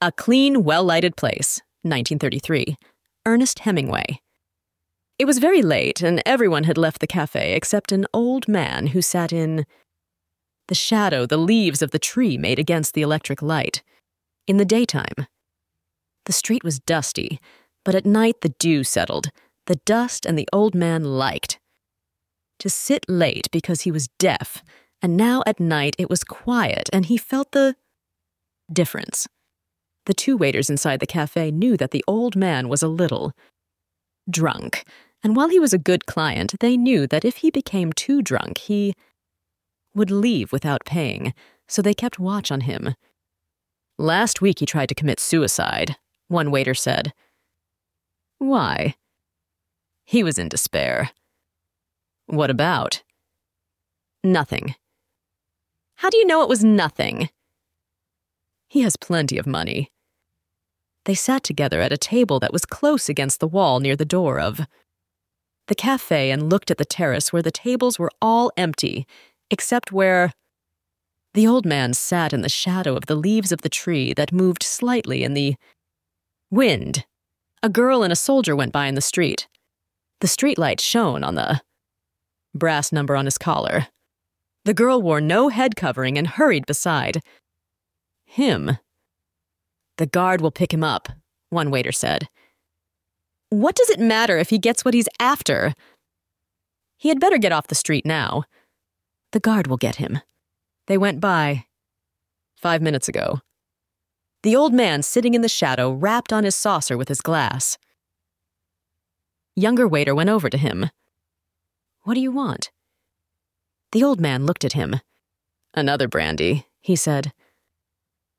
A Clean, Well Lighted Place, 1933. Ernest Hemingway. It was very late, and everyone had left the cafe except an old man who sat in the shadow the leaves of the tree made against the electric light. In the daytime, the street was dusty, but at night the dew settled. The dust and the old man liked. To sit late because he was deaf, and now at night it was quiet and he felt the difference. The two waiters inside the cafe knew that the old man was a little drunk, and while he was a good client, they knew that if he became too drunk, he would leave without paying, so they kept watch on him. Last week he tried to commit suicide, one waiter said. Why? He was in despair. What about? Nothing. How do you know it was nothing? He has plenty of money. They sat together at a table that was close against the wall near the door of the cafe and looked at the terrace where the tables were all empty, except where the old man sat in the shadow of the leaves of the tree that moved slightly in the wind. A girl and a soldier went by in the street. The streetlight shone on the brass number on his collar. The girl wore no head covering and hurried beside him. The guard will pick him up, one waiter said. What does it matter if he gets what he's after? He had better get off the street now. The guard will get him. They went by. Five minutes ago. The old man sitting in the shadow rapped on his saucer with his glass. Younger waiter went over to him. What do you want? The old man looked at him. Another brandy, he said.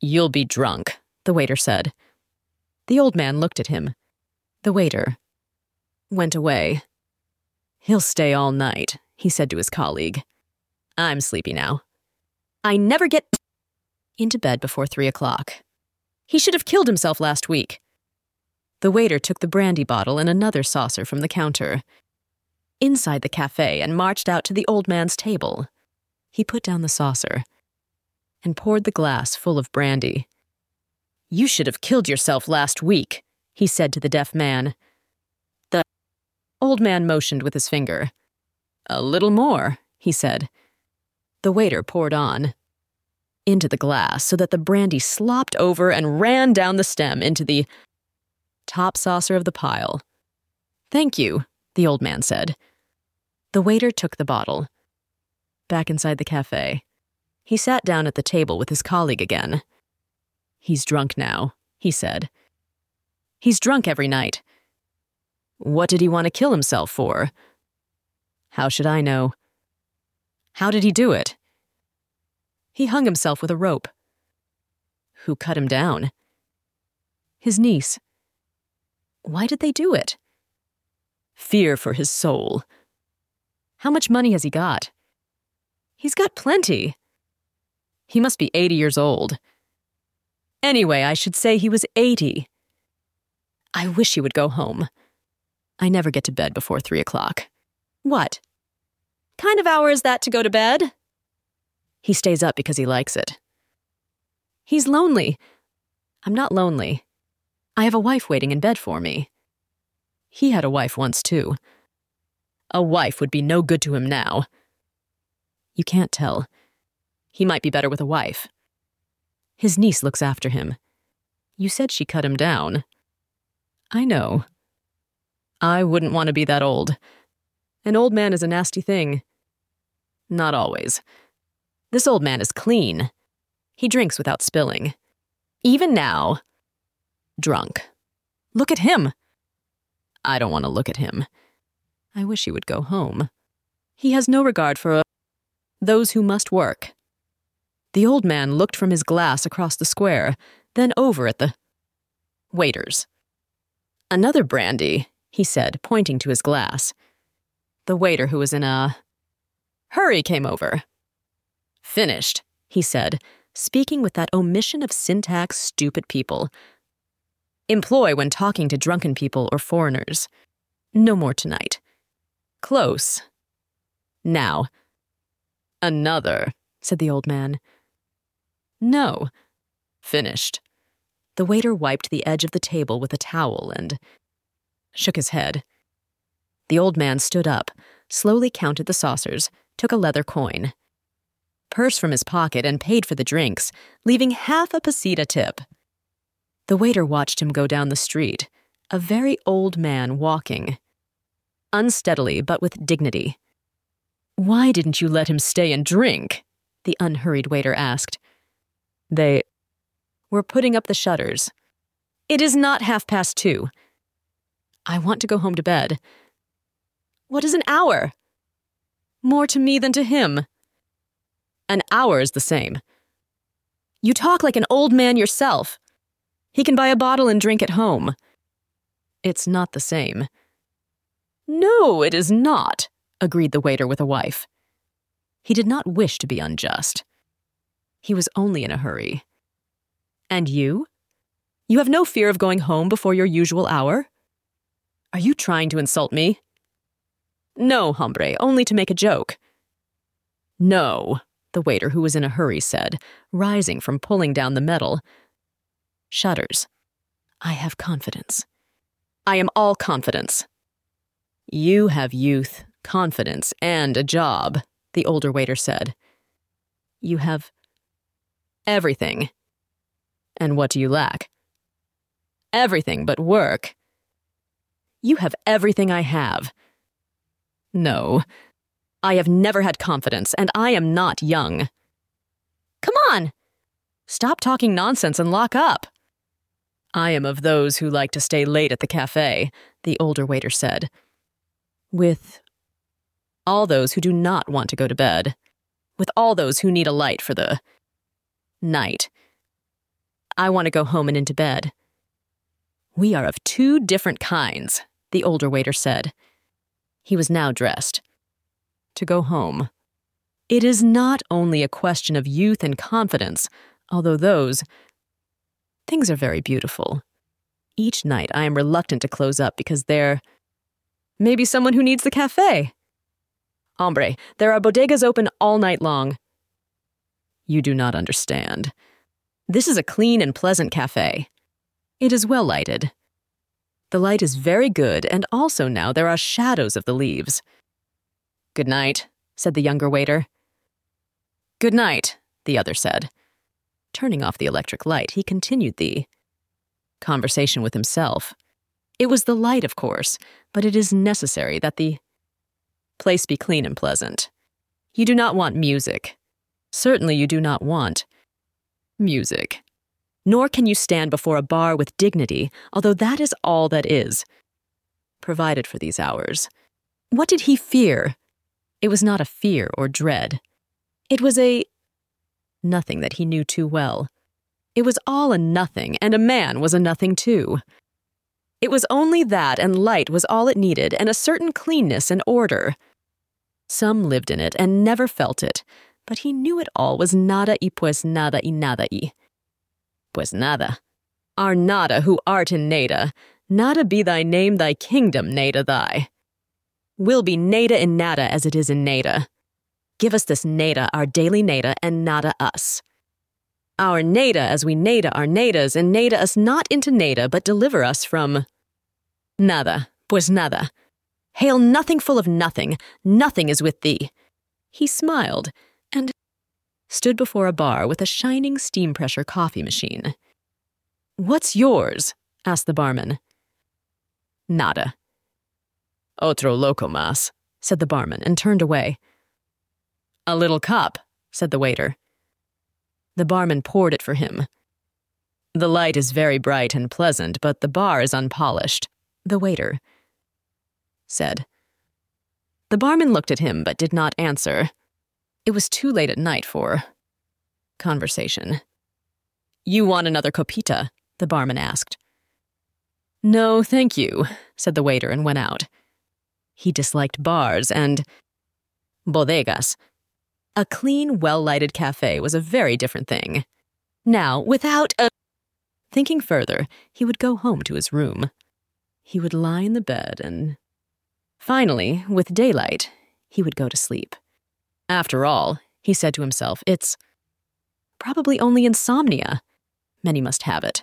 You'll be drunk, the waiter said. The old man looked at him. The waiter went away. He'll stay all night, he said to his colleague. I'm sleepy now. I never get into bed before three o'clock. He should have killed himself last week. The waiter took the brandy bottle and another saucer from the counter, inside the cafe, and marched out to the old man's table. He put down the saucer and poured the glass full of brandy. You should have killed yourself last week, he said to the deaf man. The old man motioned with his finger. A little more, he said. The waiter poured on into the glass so that the brandy slopped over and ran down the stem into the top saucer of the pile. Thank you, the old man said. The waiter took the bottle. Back inside the cafe, he sat down at the table with his colleague again. He's drunk now, he said. He's drunk every night. What did he want to kill himself for? How should I know? How did he do it? He hung himself with a rope. Who cut him down? His niece. Why did they do it? Fear for his soul. How much money has he got? He's got plenty. He must be 80 years old. Anyway, I should say he was 80. I wish he would go home. I never get to bed before three o'clock. What? Kind of hour is that to go to bed? He stays up because he likes it. He's lonely. I'm not lonely. I have a wife waiting in bed for me. He had a wife once, too. A wife would be no good to him now. You can't tell. He might be better with a wife. His niece looks after him. You said she cut him down. I know. I wouldn't want to be that old. An old man is a nasty thing. Not always. This old man is clean. He drinks without spilling. Even now, drunk. Look at him. I don't want to look at him. I wish he would go home. He has no regard for uh, those who must work. The old man looked from his glass across the square, then over at the waiters. Another brandy, he said, pointing to his glass. The waiter, who was in a hurry, came over. Finished, he said, speaking with that omission of syntax stupid people employ when talking to drunken people or foreigners. No more tonight. Close. Now. Another, said the old man. No. Finished. The waiter wiped the edge of the table with a towel and shook his head. The old man stood up, slowly counted the saucers, took a leather coin, purse from his pocket, and paid for the drinks, leaving half a peseta tip. The waiter watched him go down the street, a very old man walking. Unsteadily, but with dignity. Why didn't you let him stay and drink? The unhurried waiter asked. They were putting up the shutters. It is not half past two. I want to go home to bed. What is an hour? More to me than to him. An hour is the same. You talk like an old man yourself. He can buy a bottle and drink at home. It's not the same. No, it is not, agreed the waiter with a wife. He did not wish to be unjust. He was only in a hurry. And you? You have no fear of going home before your usual hour? Are you trying to insult me? No, hombre, only to make a joke. No, the waiter, who was in a hurry, said, rising from pulling down the metal. Shutters. I have confidence. I am all confidence. You have youth, confidence, and a job, the older waiter said. You have everything. And what do you lack? Everything but work. You have everything I have. No, I have never had confidence, and I am not young. Come on! Stop talking nonsense and lock up. I am of those who like to stay late at the cafe, the older waiter said. With all those who do not want to go to bed. With all those who need a light for the night. I want to go home and into bed. We are of two different kinds, the older waiter said. He was now dressed. To go home. It is not only a question of youth and confidence, although those. Things are very beautiful. Each night I am reluctant to close up because there. may be someone who needs the cafe. Hombre, there are bodegas open all night long. You do not understand. This is a clean and pleasant cafe. It is well lighted. The light is very good, and also now there are shadows of the leaves. Good night, said the younger waiter. Good night, the other said. Turning off the electric light, he continued the conversation with himself. It was the light, of course, but it is necessary that the place be clean and pleasant. You do not want music. Certainly, you do not want music nor can you stand before a bar with dignity, although that is all that is provided for these hours. What did he fear? It was not a fear or dread. It was a nothing that he knew too well. It was all a nothing, and a man was a nothing too. It was only that, and light was all it needed, and a certain cleanness and order. Some lived in it and never felt it, but he knew it all was nada y pues nada y nada y. Pues nada. Our nada who art in nada, nada be thy name, thy kingdom, nada thy. Will be nada in nada as it is in nada. Give us this nada, our daily nada, and nada us. Our nada as we nada our nadas, and nada us not into nada, but deliver us from nada, pues nada. Hail nothing full of nothing, nothing is with thee. He smiled, stood before a bar with a shining steam pressure coffee machine. What's yours? asked the barman. Nada. Otro loco mas, said the barman and turned away. A little cup, said the waiter. The barman poured it for him. The light is very bright and pleasant, but the bar is unpolished. The waiter said. The barman looked at him but did not answer. It was too late at night for conversation. You want another copita? the barman asked. No, thank you, said the waiter and went out. He disliked bars and bodegas. A clean, well lighted cafe was a very different thing. Now, without a. Thinking further, he would go home to his room. He would lie in the bed and. Finally, with daylight, he would go to sleep. After all, he said to himself, it's probably only insomnia. Many must have it.